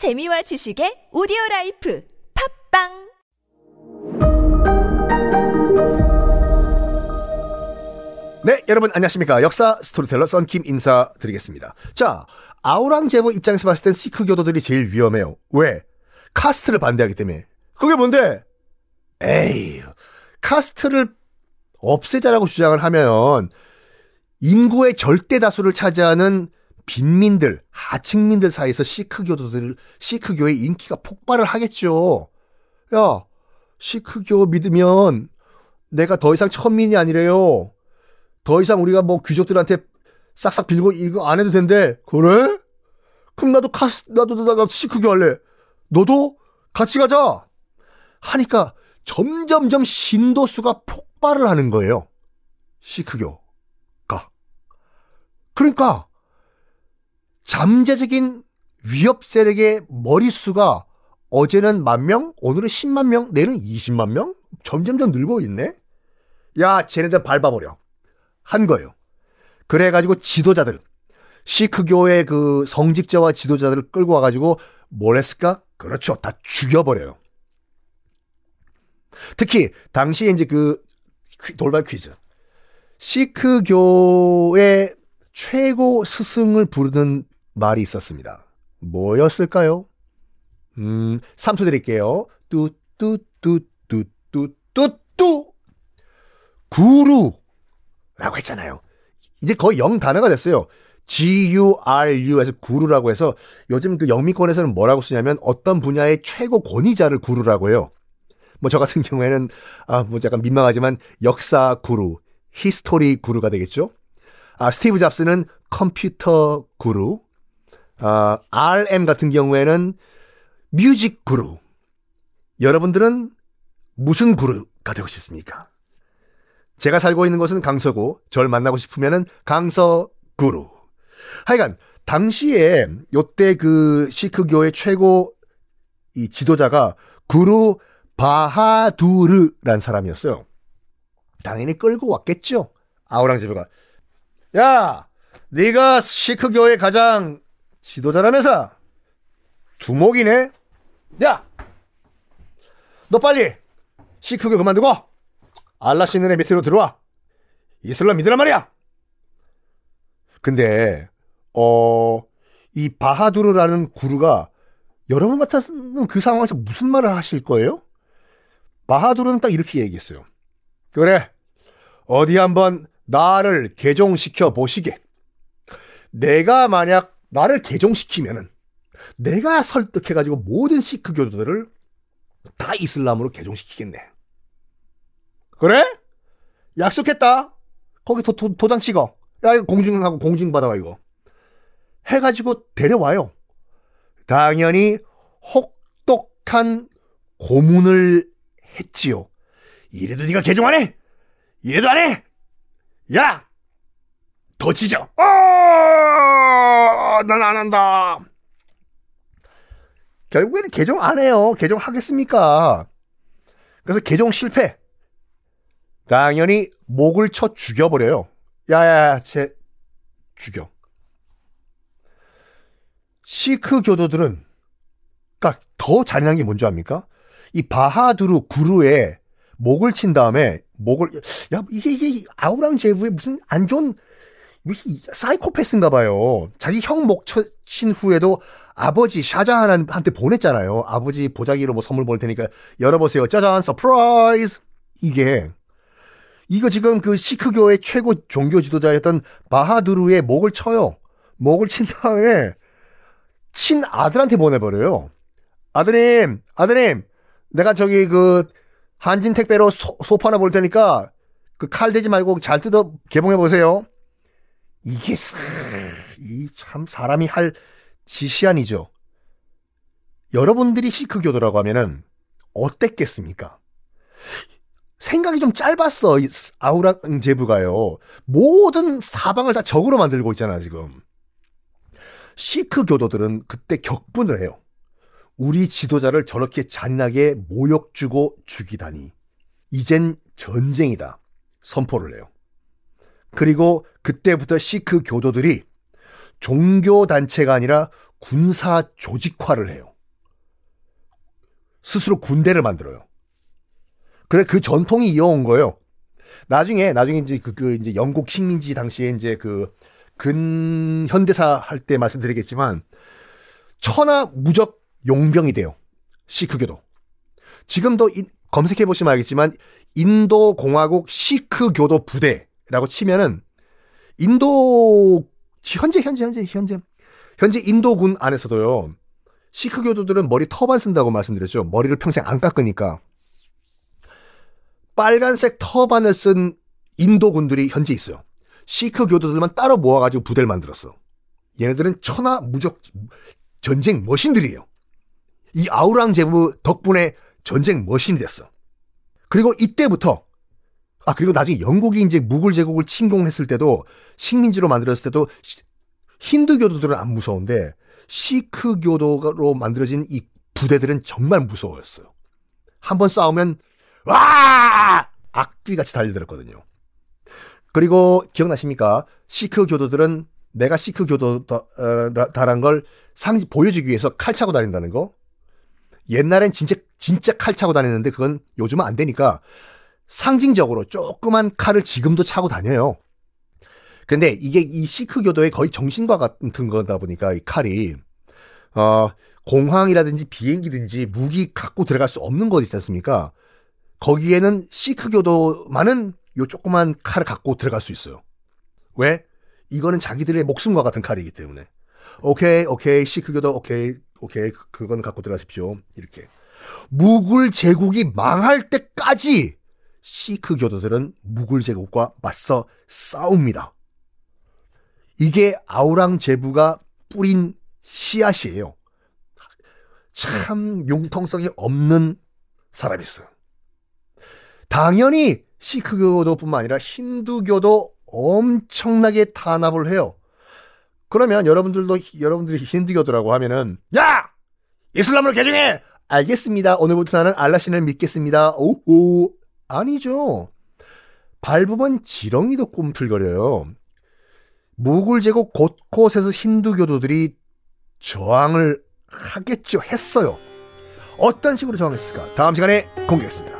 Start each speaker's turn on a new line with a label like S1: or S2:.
S1: 재미와 지식의 오디오 life 팟빵
S2: 네, 여러분 안녕하십니까. 역사 스토리텔러 썬킴 인사드리겠습니다. 자, 아우랑제브 입장에서 봤을 땐 시크 교도들이 제일 위험해요. 왜? 카스트를 반대하기 때문에. 그게 뭔데? 에이, 카스트를 없애자라고 주장을 하면 인구의 절대 다수를 차지하는 빈민들, 하층민들 사이에서 시크 교도들, 시크교의 인기가 폭발을 하겠죠. 야, 시크교 믿으면 내가 더 이상 천민이 아니래요. 더 이상 우리가 뭐 귀족들한테 싹싹 빌고 이거 안 해도 된대. 그래? 그럼 나도 카스, 나도, 나도, 나도 시크교 할래. 너도 같이 가자. 하니까 점점점 신도수가 폭발을 하는 거예요. 시크교가. 그러니까 잠재적인 위협 세력의 머릿수가 어제는 만 명, 오늘은 10만 명, 내일은 20만 명? 점점점 늘고 있네? 야, 쟤네들 밟아버려. 한 거예요. 그래가지고 지도자들, 시크교의 그 성직자와 지도자들을 끌고 와가지고 뭘 했을까? 그렇죠. 다 죽여버려요. 특히, 당시에 이제 그 퀴- 돌발 퀴즈. 시크교의 최고 스승을 부르는 말이 있었습니다. 뭐였을까요? 음, 3초 드릴게요. 뚜뚜뚜뚜뚜뚜뚜 구루라고 했잖아요. 이제 거의 영 단어가 됐어요. G-U-R-U에서 구루라고 해서 요즘 그 영미권에서는 뭐라고 쓰냐면 어떤 분야의 최고 권위자를 구루라고 해요. 뭐 저 같은 경우에는 아, 뭐 약간 민망하지만 역사 구루, history 구루가 되겠죠. 아, 스티브 잡스는 컴퓨터 구루, 아, RM 같은 경우에는 music 구루. 여러분들은 무슨 구루가 되고 싶습니까? 제가 살고 있는 곳은 강서고, 절 만나고 싶으면은 강서 구루. 하여간, 당시에, 요때 그 시크교의 최고 이 지도자가 구루 바하두르란 사람이었어요. 당연히 끌고 왔겠죠. 아우랑제베가. 야, 네가 시크교의 가장 지도자라면서 두목이네. 야, 너 빨리 시크교 그만두고 알라 씨는 밑으로 들어와. 이슬람 믿으란 말이야. 근데 어, 이 바하두르라는 구루가 여러분 같았으면 그 상황에서 무슨 말을 하실 거예요? 바하두르는 딱 이렇게 얘기했어요. 그래, 어디 한번 나를 개종시켜 보시게. 내가 만약 나를 개종시키면은 내가 설득해가지고 모든 시크 교도들을 다 이슬람으로 개종시키겠네. 그래? 약속했다. 거기 도, 도, 도장 찍어. 야, 이거 공증하고 공증 받아와, 이거. 해가지고 데려와요. 당연히 혹독한 고문을 했지요. 이래도 네가 개종 안 해? 이래도 안 해? 야! 더 찢어! 어! 난안 한다! 결국에는 개종 안 해요. 개종 하겠습니까? 그래서 개종 실패. 당연히 목을 쳐 죽여버려요. 야야야, 쟤 죽여. 시크 교도들은 그러니까 더 잔인한 게 뭔지 압니까? 이 바하두르 구루에 목을 친 다음에 목을 야 이게 이게 아우랑 제부의 무슨 안 좋은 무슨 사이코패스인가 봐요. 자기 형목친 후에도 아버지 샤자한한테 보냈잖아요. 아버지 보자기로 뭐 선물 볼 테니까 열어보세요. 짜잔 surprise. 이게 이거 지금 그 시크교의 최고 종교 지도자였던 바하두르의 목을 쳐요. 목을 친 다음에 친 아들한테 보내버려요. 아드님, 아드님, 내가 저기 그 한진 택배로 소, 소파 하나 보낼 테니까 그 칼 대지 말고 잘 뜯어 개봉해 보세요. 이게 이 참 사람이 할 짓이 아니죠. 여러분들이 시크교도라고 하면은 어땠겠습니까? 생각이 좀 짧았어. 이 아우랑제부가요. 모든 사방을 다 적으로 만들고 있잖아, 지금. 시크 교도들은 그때 격분을 해요. 우리 지도자를 저렇게 잔인하게 모욕 주고 죽이다니. 이젠 전쟁이다. 선포를 해요. 그리고 그때부터 시크 교도들이 종교 단체가 아니라 군사 조직화를 해요. 스스로 군대를 만들어요. 그래 그 전통이 이어온 거예요. 나중에 나중에 이제 그, 그 이제 영국 식민지 당시에 이제 그 근현대사 할 때 말씀드리겠지만 천하 무적 용병이 돼요. 시크교도. 지금도 이, 검색해 보시면 알겠지만 인도 공화국 시크 교도 부대 라고 치면은 인도 현재 현재 현재 현재 현재 인도군 안에서도요. 시크 교도들은 머리 터반 쓴다고 말씀드렸죠. 머리를 평생 안 깎으니까. 빨간색 터반을 쓴 인도군들이 현재 있어요. 시크 교도들만 따로 모아가지고 부대를 만들었어. 얘네들은 천하 무적 전쟁 machine들이에요. 이 아우랑제브 덕분에 전쟁 machine이 됐어. 그리고 이때부터 아 그리고 나중에 영국이 이제 무굴 제국을 침공했을 때도 식민지로 만들었을 때도 힌두 교도들은 안 무서운데 시크 교도로 만들어진 이 부대들은 정말 무서웠어요. 한 번 싸우면 와 악귀같이 달려들었거든요. 그리고 기억나십니까? 시크 교도들은 내가 시크 교도다란 걸 상, 보여주기 위해서 칼 차고 다닌다는 거. 옛날엔 진짜, 진짜 칼 차고 다녔는데 그건 요즘은 안 되니까 상징적으로 조그만 칼을 지금도 차고 다녀요. 근데 이게 이 시크 교도의 거의 정신과 같은 거다 보니까 이 칼이, 어, 공항이라든지 비행기든지 무기 갖고 들어갈 수 없는 곳 있지 않습니까? 거기에는 시크 교도만은 요 조그만 칼을 갖고 들어갈 수 있어요. 왜? 이거는 자기들의 목숨과 같은 칼이기 때문에. 오케이, 오케이, 시크 교도, 오케이, 오케이, 그건 갖고 들어가십시오. 이렇게. 무굴 제국이 망할 때까지 시크 교도들은 무굴 제국과 맞서 싸웁니다. 이게 아우랑제브가 뿌린 씨앗이에요. 참 융통성이 없는 사람이었어요. 당연히 시크교도뿐만 아니라 힌두교도 엄청나게 탄압을 해요. 그러면 여러분들도 여러분들이 힌두교도라고 하면은 야 이슬람으로 개종해 알겠습니다. 오늘부터 나는 알라신을 믿겠습니다. 오오 아니죠. 밟으면 지렁이도 꿈틀거려요. 무굴 제국 곳곳에서 힌두교도들이 저항을 하겠죠. 했어요. 어떤 식으로 저항했을까? 다음 시간에 공개하겠습니다.